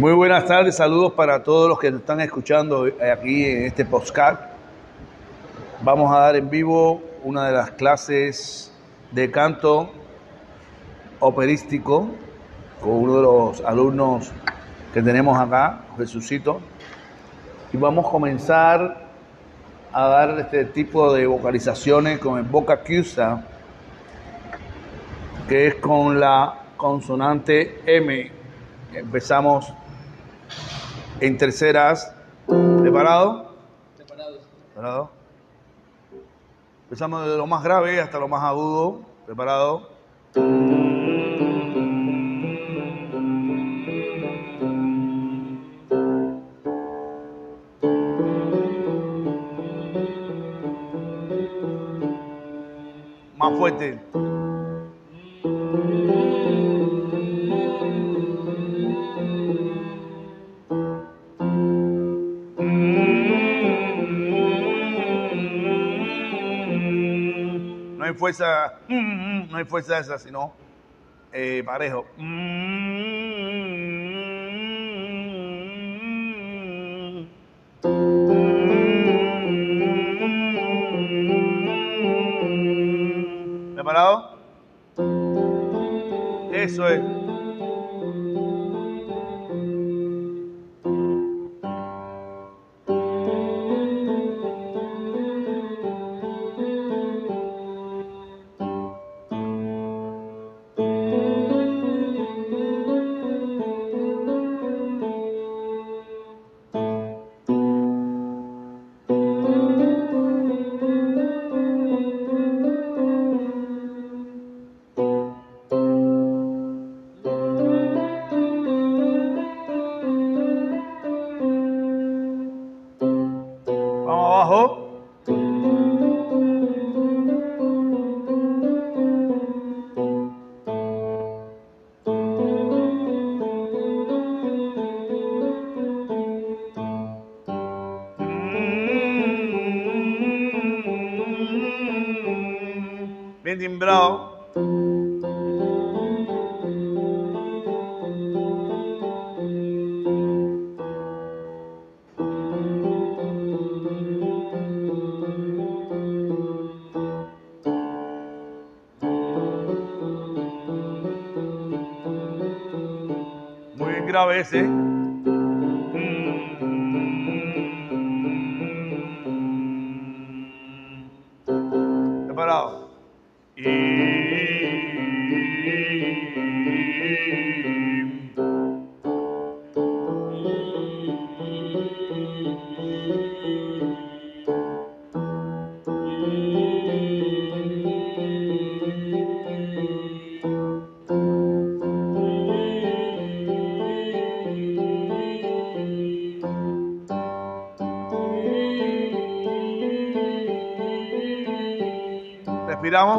Muy buenas tardes, saludos para todos los que nos están escuchando aquí en este podcast. Vamos a dar en vivo una de las clases de canto operístico con uno de los alumnos que tenemos acá, Jesucito. Y vamos a comenzar a dar este tipo de vocalizaciones con el boca accusa, que es con la consonante M. Empezamos en terceras. ¿Preparado? ¿Preparado? Empezamos desde lo más grave hasta lo más agudo. ¿Preparado? Más fuerte. Hay fuerza, no hay fuerza esa, sino eh, parejo. ¿Preparado? Eso es. Timbrado. Muy grave ese. Respiramos.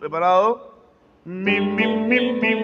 ¿Preparado? Mi, mi, mi, mi,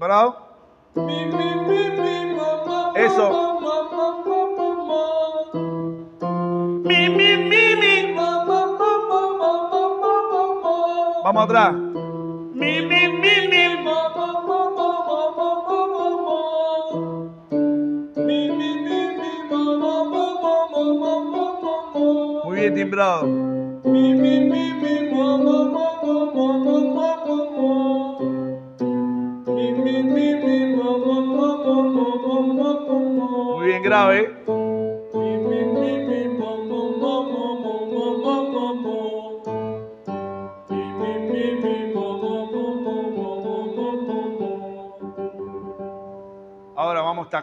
¿Preparado? Eso. Vamos atrás. Mi, mi, mi, mi. Muy bien timbrado.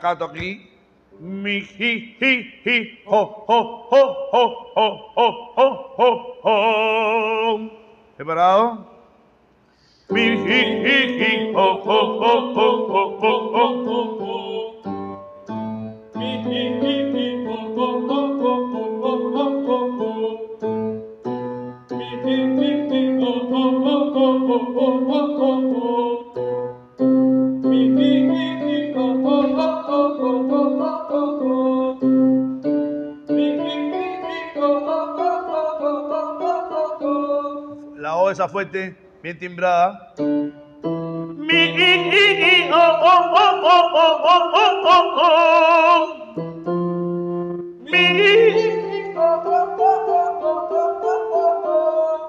κάτω κλεί. Μη χι χι χι χο χο χο χο χο χο χο χο χο Επεράω. Μη χι χι χι χο χο χο χο χο χο χο χο χο Μη χι χι χι χο χο χο χο χο χο χο χο Μη χι χι χι χο χο χο χο χο χο χο χο esa fuerte, bien timbrada.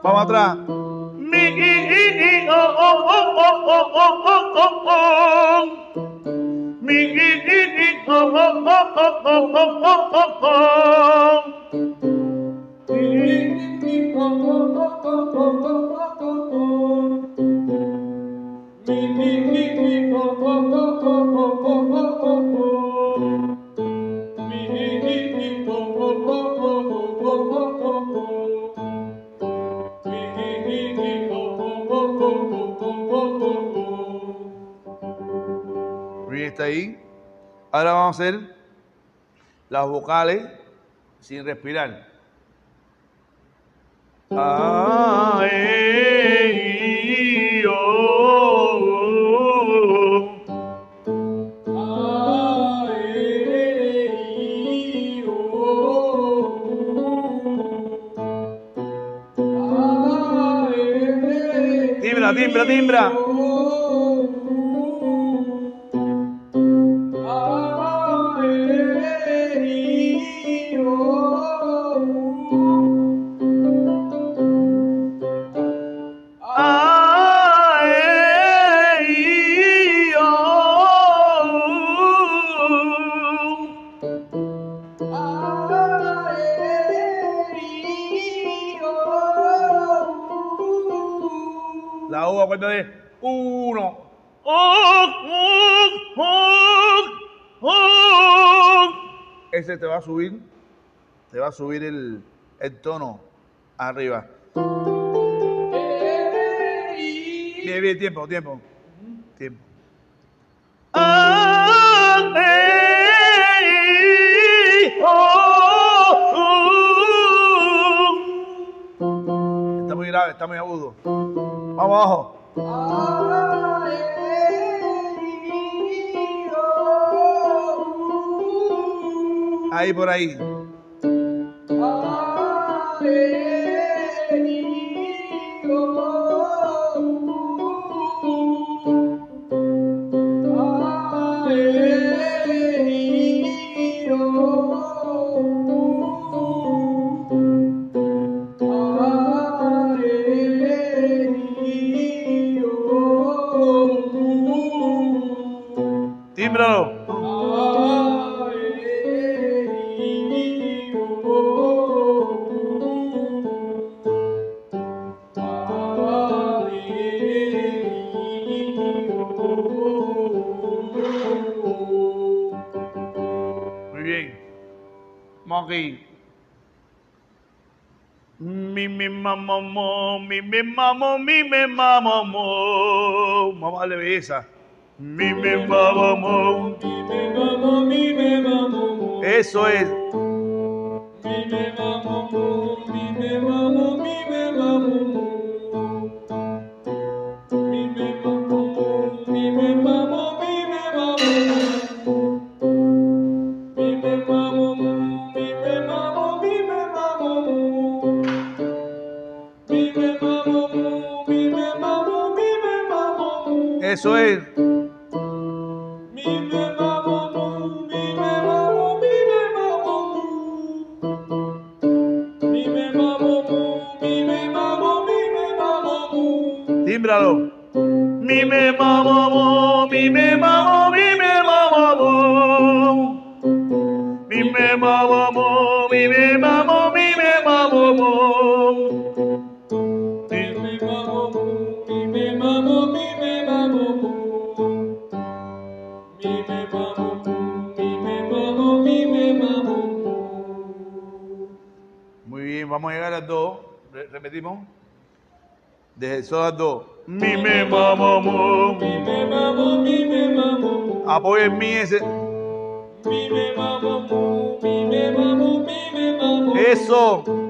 Vamos atrás. Mi ahí. Ahora vamos a hacer las vocales sin respirar. आए ओ Timbra, timbra, timbra. A subir. Te va a subir el, el tono arriba. Bien, bien, tiempo, tiempo. Tiempo. Está muy grave, está muy agudo. Vamos abajo. Ahí por ahí. mamo, mi me mamo, mo. Vamos a darle esa. Mi me mamo, mamo, me mamo. Eso es. eso es de eso Sodo. Mi me mamo, mi me mamo, mi me mamo. Apoyen mi ese. Mi me mamo, mi me mamo, mi me. Eso.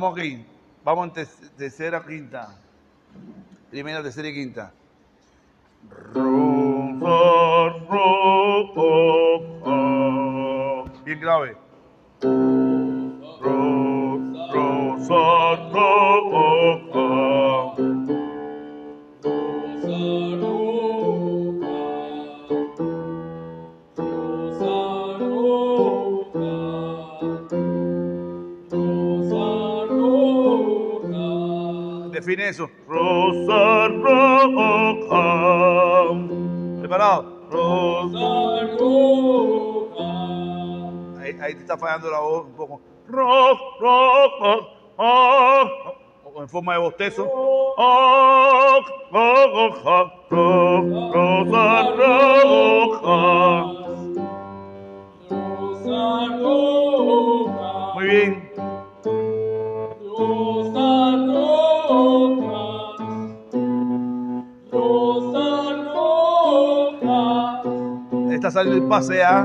Vamos aquí. Vamos en tercera, quinta. Primera, tercera y quinta. Bien grave. Rosa roja. Preparado. Rosa roja. Ahí, ahí te está fallando la voz un poco. Roja, roja, ah. En forma de bostezo. Ah, roja, roja, rosa roja. Rosa roja. Muy bien. Esta sale el pase a.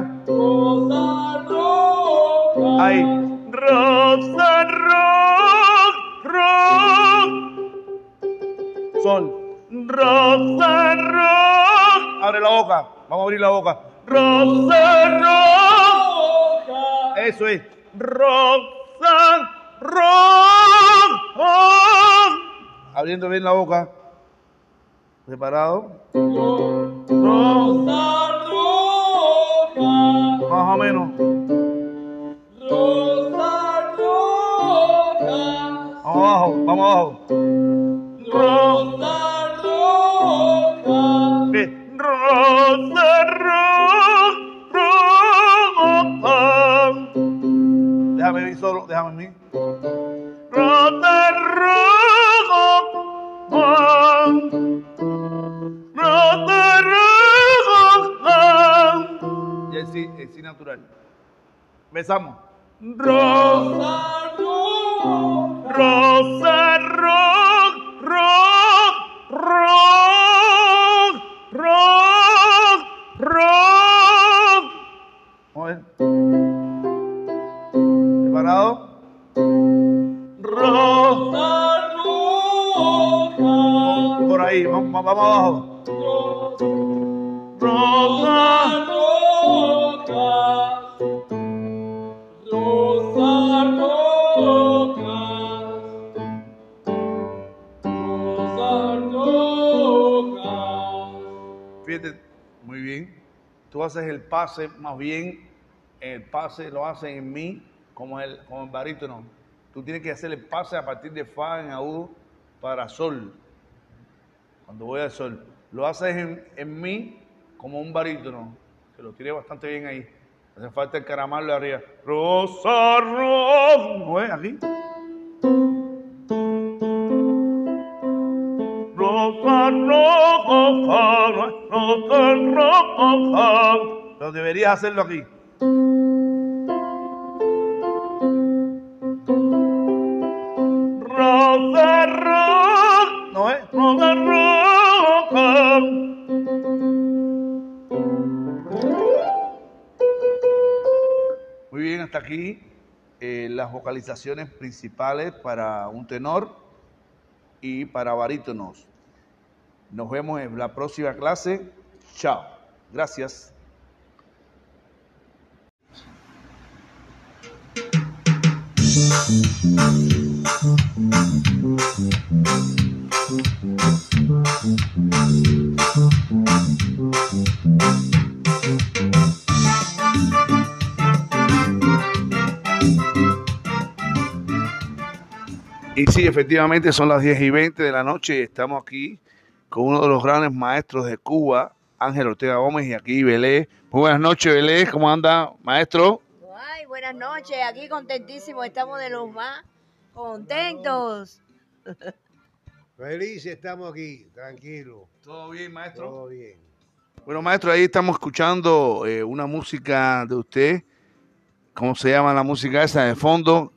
Ay. Rosa, rock, rock. Sol. Rosa, rock. Abre la boca. Vamos a abrir la boca. Rosa, rock. Eso es. Rosa, rock. Abriendo bien la boca. Preparado. Rosa o menos. Rosa roja. Vamos abajo, vamos abajo. natural. Besamos. Rosa roja, rosa ¿Preparado? Rosa. Por ahí, vamos, vamos abajo. Haces el pase, más bien el pase lo haces en mi como el, como el barítono. Tú tienes que hacer el pase a partir de fa en agudo para sol. Cuando voy al sol. Lo haces en, en mi como un barítono. Que lo tiré bastante bien ahí. Hace falta el caramelo de arriba. Rosa, rosa. ¿No es aquí? Rosa, roja, rosa, roja. Pero deberías hacerlo aquí. Rosa. ¿No es? Rosa, roja. Muy bien, hasta aquí eh, las vocalizaciones principales para un tenor y para barítonos. Nos vemos en la próxima clase. Chao. Gracias. Y sí, efectivamente son las 10 y 20 de la noche y estamos aquí con uno de los grandes maestros de Cuba, Ángel Ortega Gómez, y aquí Belé. Muy buenas noches, Belé. ¿Cómo anda, maestro? Ay, buenas noches, aquí contentísimos, estamos de los más contentos. Felices estamos aquí, tranquilos. ¿Todo bien, maestro? Todo bien. Bueno, maestro, ahí estamos escuchando eh, una música de usted. ¿Cómo se llama la música esa de fondo?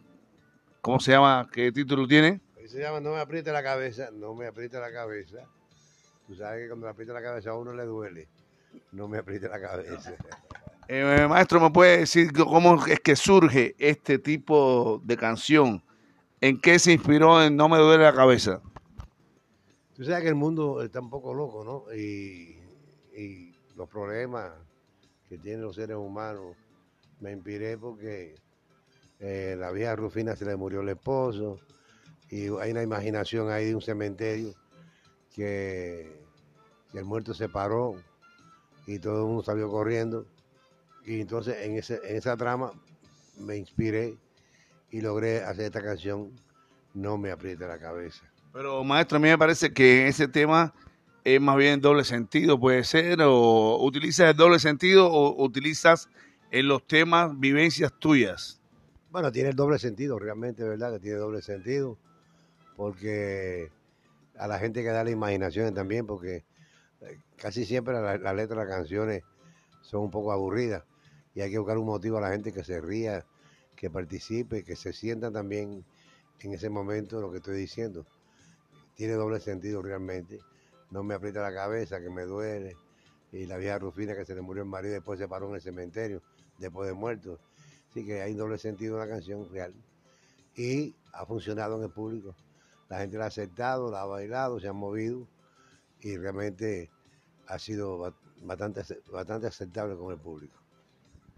¿Cómo se llama? ¿Qué título tiene? Ahí se llama No me apriete la cabeza, no me apriete la cabeza. Tú sabes que cuando le aprieta la cabeza a uno le duele. No me apriete la cabeza. Eh, maestro, ¿me puede decir cómo es que surge este tipo de canción? ¿En qué se inspiró en No me duele la cabeza? Tú sabes que el mundo está un poco loco, ¿no? Y, y los problemas que tienen los seres humanos, me inspiré porque eh, la vieja Rufina se le murió el esposo y hay una imaginación ahí de un cementerio que, que el muerto se paró y todo el mundo salió corriendo. Y entonces en, ese, en esa trama me inspiré y logré hacer esta canción, No me apriete la cabeza. Pero maestro, a mí me parece que ese tema es más bien doble sentido, puede ser, o utilizas el doble sentido o utilizas en los temas vivencias tuyas. Bueno, tiene el doble sentido, realmente, ¿verdad? Que tiene doble sentido, porque a la gente que darle imaginación también, porque eh, casi siempre la, la letra de las canciones son un poco aburridas y hay que buscar un motivo a la gente que se ría, que participe, que se sienta también en ese momento lo que estoy diciendo. Tiene doble sentido realmente. No me aprieta la cabeza, que me duele. Y la vieja Rufina que se le murió el marido después se paró en el cementerio, después de muerto. Así que hay doble sentido en la canción real. Y ha funcionado en el público. La gente la ha aceptado, la ha bailado, se ha movido y realmente ha sido ba- bastante, bastante aceptable con el público.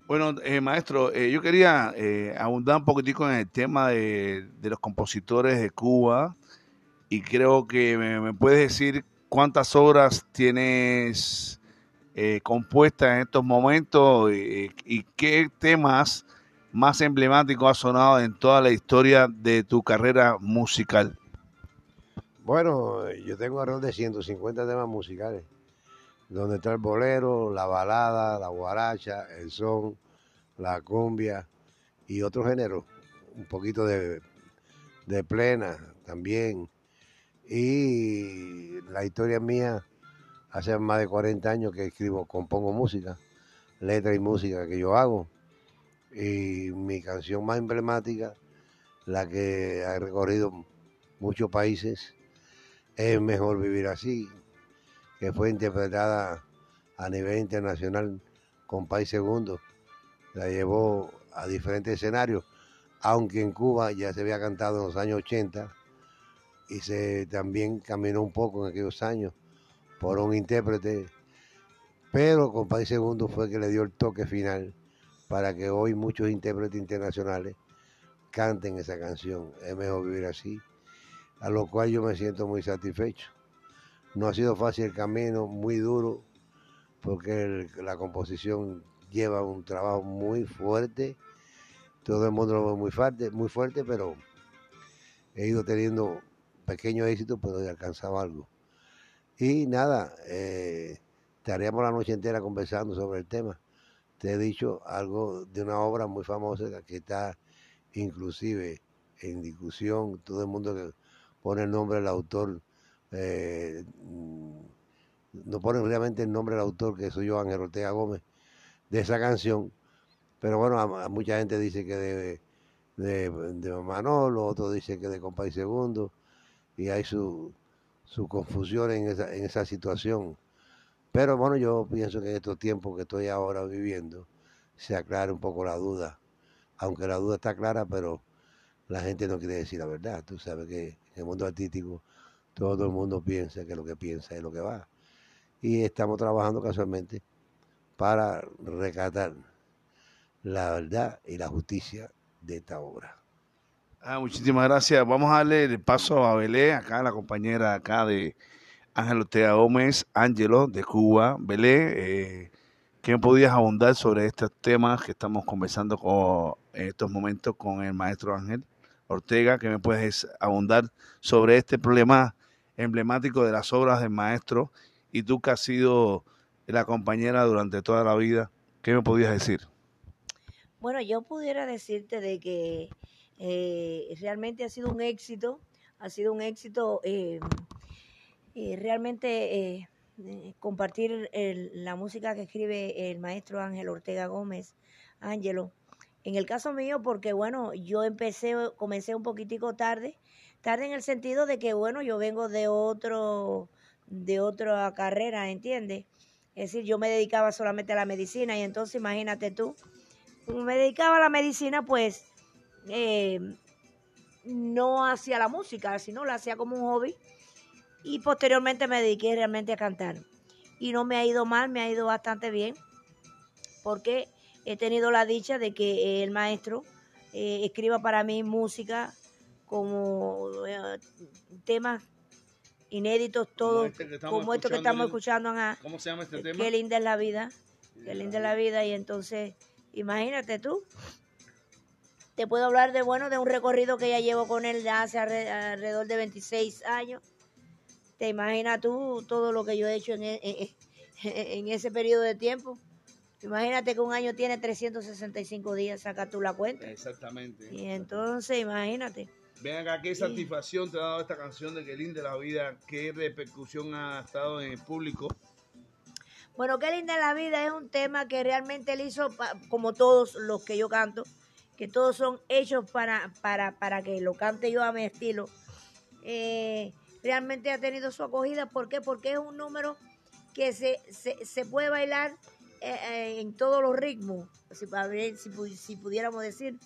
Bueno, eh, maestro, eh, yo quería eh, abundar un poquitico en el tema de, los compositores de Cuba y creo que me, me puedes decir cuántas obras tienes eh, compuestas en estos momentos y, y qué temas más emblemáticos ha sonado en toda la historia de tu carrera musical. Bueno, yo tengo alrededor de 150 temas musicales, donde está el bolero, la balada, la guaracha, el son, la cumbia y otros géneros, un poquito de, de plena también. Y la historia mía, hace más de 40 años que escribo, compongo música, letra y música que yo hago. Y mi canción más emblemática, la que ha recorrido muchos países, es mejor vivir así, que fue interpretada a nivel internacional con País Segundo. La llevó a diferentes escenarios, aunque en Cuba ya se había cantado en los años 80 y se también caminó un poco en aquellos años por un intérprete, pero con País Segundo fue que le dio el toque final para que hoy muchos intérpretes internacionales canten esa canción. Es mejor vivir así a lo cual yo me siento muy satisfecho. No ha sido fácil el camino, muy duro, porque la composición lleva un trabajo muy fuerte. Todo el mundo lo ve muy fuerte, muy fuerte, pero he ido teniendo pequeños éxitos, pero he alcanzado algo. Y nada, eh, estaríamos la noche entera conversando sobre el tema. Te he dicho algo de una obra muy famosa que está inclusive en discusión, todo el mundo que pone el nombre del autor, eh, mm, no pone realmente el nombre del autor, que soy yo, Ángel Ortega Gómez, de esa canción, pero bueno, a, mucha gente dice que de, de, de Manolo, otros dicen que de Compay Segundo, y hay su, su confusión en esa, en esa situación. Pero bueno, yo pienso que en estos tiempos que estoy ahora viviendo, se aclara un poco la duda, aunque la duda está clara, pero la gente no quiere decir la verdad. Tú sabes que el mundo artístico todo el mundo piensa que lo que piensa es lo que va. Y estamos trabajando casualmente para recatar la verdad y la justicia de esta obra. Ah, muchísimas gracias. Vamos a darle el paso a Belé, acá la compañera acá de Ángel Ortega Gómez, Ángelo de Cuba. Belé, eh, ¿qué podías abundar sobre estos temas que estamos conversando con, en estos momentos con el maestro Ángel Ortega? ¿Qué me puedes abundar sobre este problema emblemático de las obras del maestro? Y tú que has sido la compañera durante toda la vida, ¿qué me podías decir? Bueno, yo pudiera decirte de que eh, realmente ha sido un éxito, ha sido un éxito eh, eh, realmente eh, compartir la música que escribe el maestro Ángel Ortega Gómez, Ángelo. En el caso mío, porque bueno, yo empecé, comencé un poquitico tarde, tarde en el sentido de que bueno, yo vengo de otro, de otra carrera, ¿entiendes? Es decir, yo me dedicaba solamente a la medicina y entonces imagínate tú, como me dedicaba a la medicina, pues eh, no hacía la música, sino la hacía como un hobby. Y posteriormente me dediqué realmente a cantar. Y no me ha ido mal, me ha ido bastante bien, porque he tenido la dicha de que el maestro eh, escriba para mí música como eh, temas inéditos, todos, como, esto que estamos escuchando. ajá. ¿Cómo se llama este Qué linda es la vida, qué linda es la vida. Y entonces, imagínate tú, te puedo hablar de, bueno, de un recorrido que ya llevo con él ya hace alre- alrededor de 26 años. Te imaginas tú todo lo que yo he hecho en, e- en- en ese periodo de tiempo. Imagínate que un año tiene 365 días, saca tú la cuenta. Exactamente. Y entonces, imagínate. Ven acá, ¿qué satisfacción te ha dado esta canción de Qué linda la vida? ¿Qué repercusión ha estado en el público? Bueno, qué linda la vida es un tema que realmente él hizo, como todos los que yo canto, que todos son hechos para, para, para que lo cante yo a mi estilo. Eh, realmente ha tenido su acogida. ¿Por qué? Porque es un número que se, se, se puede bailar en todos los ritmos, si, si, si pudiéramos decir.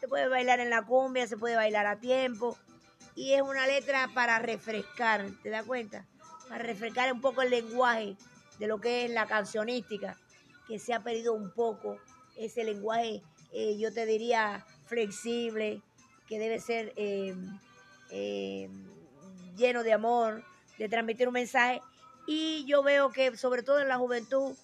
Se puede bailar en la cumbia, se puede bailar a tiempo. Y es una letra para refrescar, ¿te das cuenta? Para refrescar un poco el lenguaje de lo que es la cancionística, que se ha perdido un poco ese lenguaje, eh, yo te diría, flexible, que debe ser eh, eh, lleno de amor, de transmitir un mensaje. Y yo veo que sobre todo en la juventud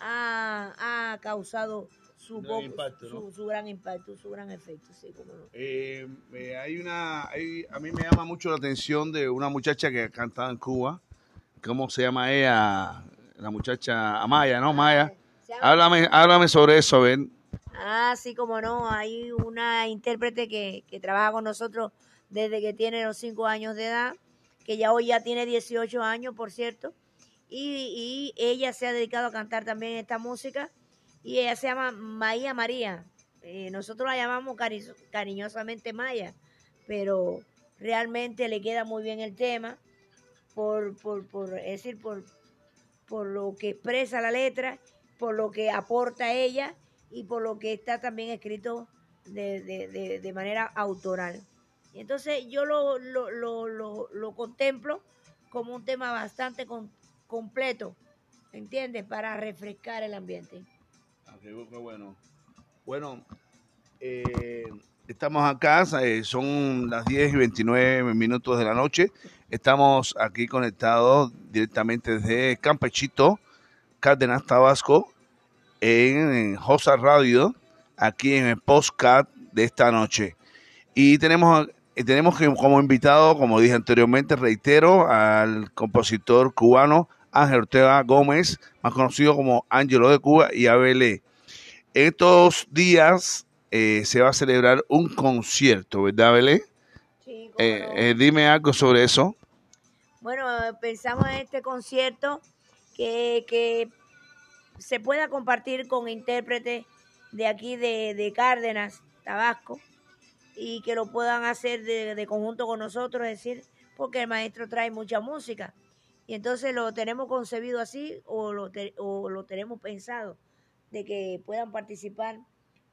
ha, ha causado su, Gran poco- impacto, ¿no? su, gran impacto, su gran efecto, sí, cómo no. Eh, eh, hay una, hay- a mí me llama mucho la atención de una muchacha que cantaba en Cuba. ¿Cómo se llama ella? La muchacha Amaya, ¿no? Maya. Llama- Háblame, háblame sobre eso, ven. Ah, sí, como no. Hay una intérprete que, que trabaja con nosotros desde que tiene los 5 años de edad, que ya hoy ya tiene 18 años, por cierto. Y, ella se ha dedicado a cantar también esta música. Y ella se llama Maía María. Eh, nosotros la llamamos cari- cariñosamente Maya, pero realmente le queda muy bien el tema, por, por, por, es decir, por, por lo que expresa la letra, por lo que aporta ella y por lo que está también escrito de, de- de- manera autoral. Entonces yo lo, lo, lo, lo- lo contemplo como un tema bastante completo, ¿entiendes? Para refrescar el ambiente. Bueno. Bueno, eh, estamos acá, eh, son las 10 y 29 minutos de la noche. Estamos aquí conectados directamente desde Campechito, Cárdenas Tabasco en, en Josa Radio, aquí en el postcard de esta noche. Y tenemos, y tenemos como invitado, como dije anteriormente, reitero, al compositor cubano Ángel Ortega Gómez, más conocido como Ángelo de Cuba, y a Belé. En estos días eh, se va a celebrar un concierto, ¿verdad, Belé? Sí, Eh, eh, dime algo sobre eso. Bueno, pensamos en este concierto que, que se pueda compartir con intérpretes de aquí de, de Cárdenas, Tabasco, y que lo puedan hacer de, de conjunto con nosotros, es decir, porque el maestro trae mucha música. Y entonces lo tenemos concebido así o lo, o lo tenemos pensado, de que puedan participar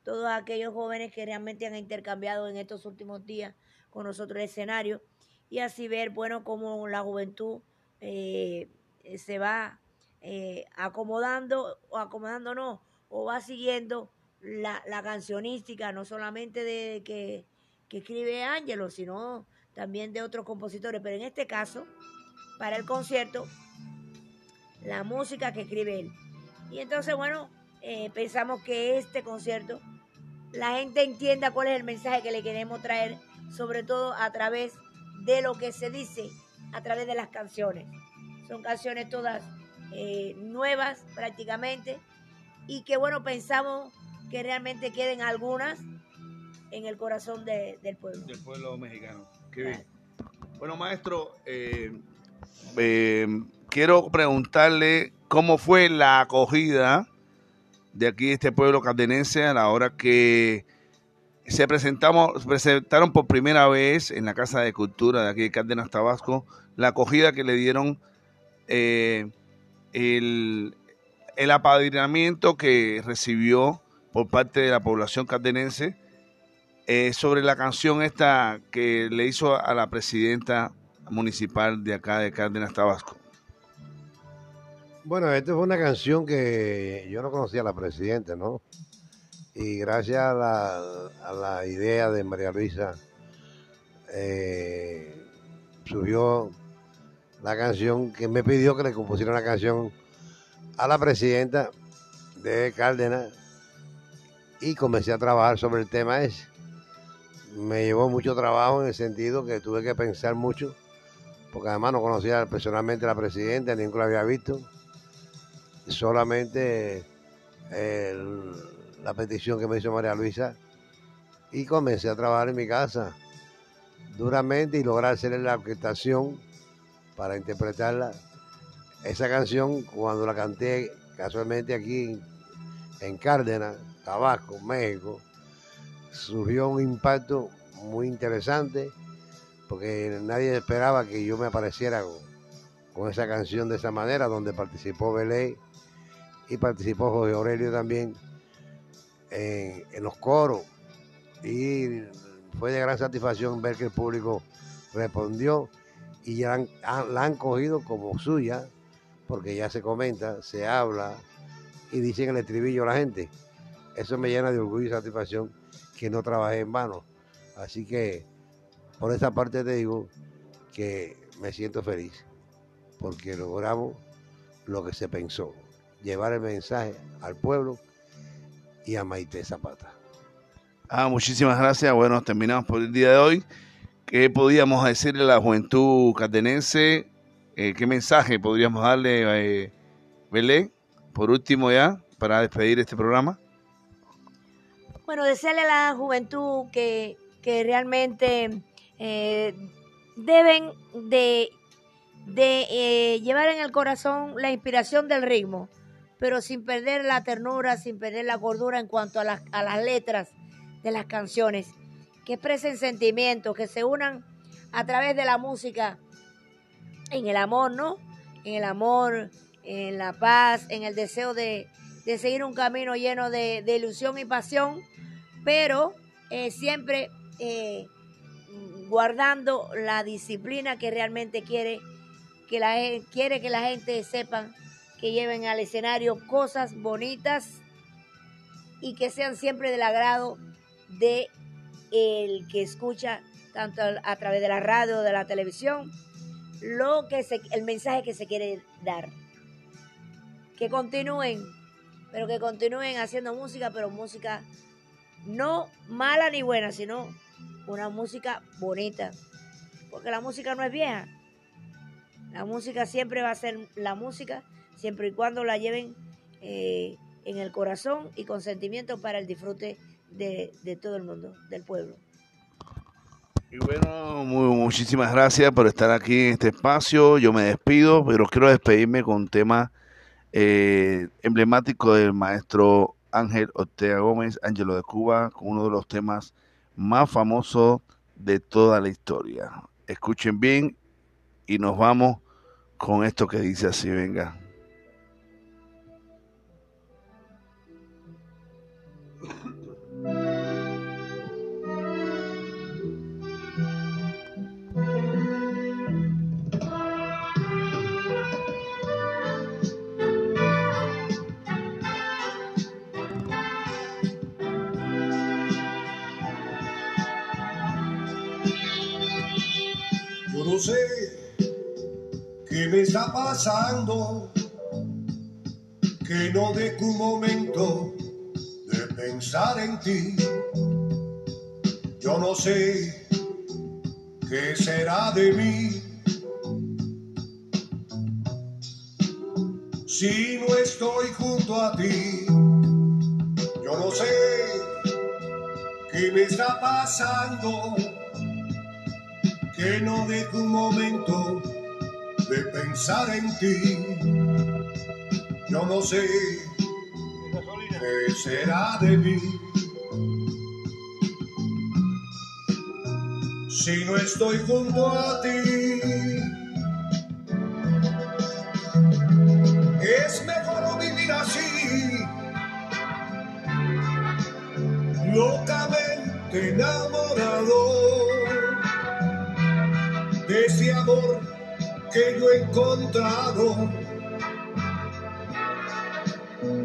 todos aquellos jóvenes que realmente han intercambiado en estos últimos días con nosotros el escenario y así ver, bueno, cómo la juventud eh, eh, se va eh, acomodando o acomodando no, o va siguiendo la, la cancionística, no solamente de que, que escribe Ángelo, sino también de otros compositores, pero en este caso, para el concierto, la música que escribe él. Y entonces, bueno, eh, pensamos que este concierto, la gente entienda cuál es el mensaje que le queremos traer, sobre todo a través de lo que se dice, a través de las canciones. Son canciones todas eh, nuevas prácticamente y que, bueno, pensamos que realmente queden algunas en el corazón de- del pueblo. Del pueblo mexicano. Qué bien. Bueno, maestro, eh, eh, quiero preguntarle cómo fue la acogida de aquí, de este pueblo cardenense, a la hora que se presentamos, presentaron por primera vez en la Casa de Cultura de aquí de Cárdenas Tabasco, la acogida que le dieron eh, el, el apadrinamiento que recibió por parte de la población cardenense eh, sobre la canción esta que le hizo a la presidenta municipal de acá de Cárdenas Tabasco. Bueno, esta fue una canción que yo no conocía a la presidenta, ¿no? Y gracias a la, a la idea de María Luisa, eh, surgió la canción que me pidió que le compusiera una canción a la presidenta de Cárdenas y comencé a trabajar sobre el tema ese. Me llevó mucho trabajo en el sentido que tuve que pensar mucho, porque además no conocía personalmente a la presidenta, nunca la había visto solamente la petición que me hizo María Luisa y comencé a trabajar en mi casa duramente y lograr hacerle la orquestación para interpretarla. Esa canción, cuando la canté casualmente aquí en Cárdenas, Tabasco, México, surgió un impacto muy interesante porque nadie esperaba que yo me apareciera con, esa canción de esa manera, donde participó Belé y participó José Aurelio también en, los coros. Y fue de gran satisfacción ver que el público respondió y ya la han cogido como suya, porque ya se comenta, se habla y dicen el estribillo a la gente. Eso me llena de orgullo y satisfacción que no trabajé en vano. Así que por esa parte te digo que me siento feliz porque logramos lo que se pensó, llevar el mensaje al pueblo y a Maite Zapata. Ah, muchísimas gracias. Bueno, terminamos por el día de hoy. ¿Qué podíamos decirle a la juventud cardenense? Eh, ¿Qué mensaje podríamos darle, eh, Belé? Por último ya, para despedir este programa. Bueno, desearle a la juventud que, que realmente eh, deben de, eh, llevar en el corazón la inspiración del ritmo, pero sin perder la ternura, sin perder la gordura en cuanto a las, letras de las canciones, que expresen sentimientos, que se unan a través de la música en el amor, ¿no? En el amor, en la paz, en el deseo de, seguir un camino lleno de, de ilusión y pasión, pero eh, siempre eh, guardando la disciplina que realmente quiere que la quiere que la gente sepan que lleven al escenario cosas bonitas y que sean siempre del agrado de el que escucha tanto a través de la radio de la televisión lo que se, el mensaje que se quiere dar. que continúen, pero que continúen haciendo música, pero música no mala ni buena, sino una música bonita. Porque la música no es vieja. La música siempre va a ser la música, siempre y cuando la lleven eh, en el corazón y con sentimiento para el disfrute de, de todo el mundo, del pueblo. Y bueno, muy- muchísimas gracias por estar aquí en este espacio. Yo me despido, pero quiero despedirme con un tema eh, emblemático del maestro Ángel Ortega Gómez, Ángelo de Cuba, con uno de los temas más famosos de toda la historia. Escuchen bien y nos vamos con esto que dice así, venga. Sé qué me está pasando, que no dejo un momento de pensar en ti. Yo no sé qué será de mí si no estoy junto a ti. Yo no sé qué me está pasando que no dejo un momento de pensar en ti. Yo no sé qué será de mí si no estoy junto a ti. Es mejor vivir así, locamente enamorado ese amor que yo he encontrado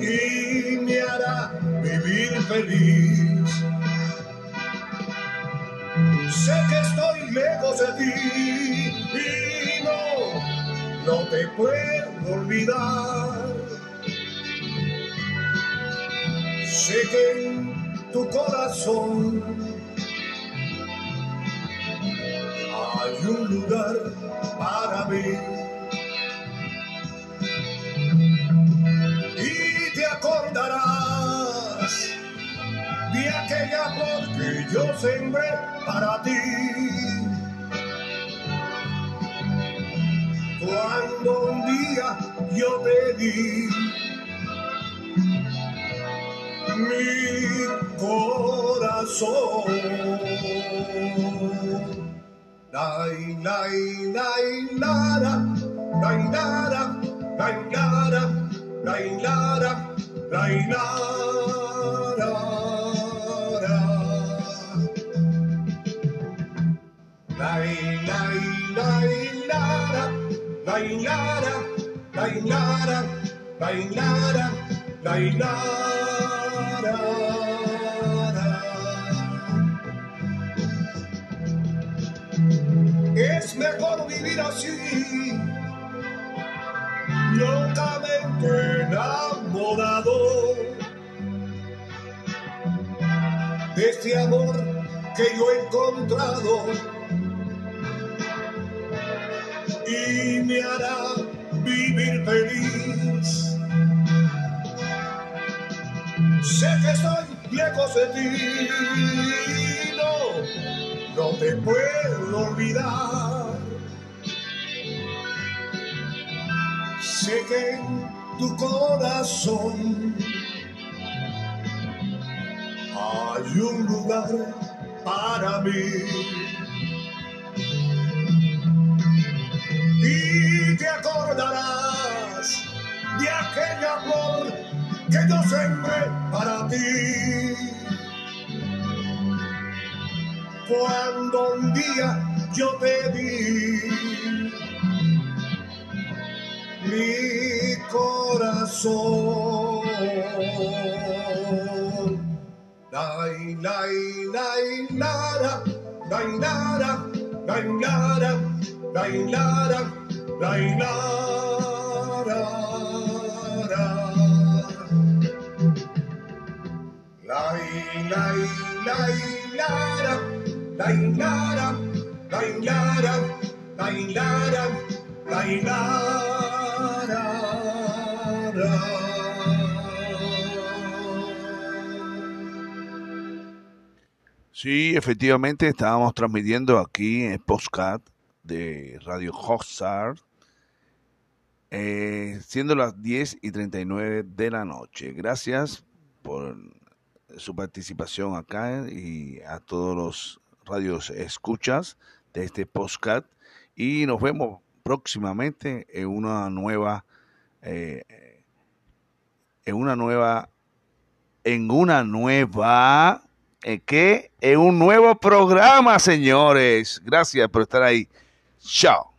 y me hará vivir feliz. Sé que estoy lejos de ti y no, no te puedo olvidar. Sé que tu corazón hay un lugar para mí. Y te acordarás de aquella flor que yo sembré para ti. Cuando un día yo te di mi corazón. Lai lai lai la da, lai la da, lai la da, lai la da, lai la da da. Lai lai lai la da, lai la da, lai la da, lai la da, lai la da. Mejor vivir así, locamente enamorado de este amor que yo he encontrado y me hará vivir feliz. Sé que estoy lejos de ti, no, no te puedo olvidar. Sé que en tu corazón hay un lugar para mí. y te acordarás de aquella flor que yo sembré para ti. Cuando un día yo te di mi corazón. Dai, dai, dai, nada, dai, nada, dai, nada, dai, nada, dai, nada. Lai, lai, lara, lai, lara, lai, lara, lai, lara, lai, lara. Sí, efectivamente, estábamos transmitiendo aquí en Postcat de Radio Hoxar, eh, siendo las 10 y 39 de la noche. Gracias por su participación acá y a todos los radios escuchas de este Postcat. Y nos vemos próximamente en una nueva, eh, en una nueva, en una nueva ¿En qué? En un nuevo programa, señores. Gracias por estar ahí. Chao.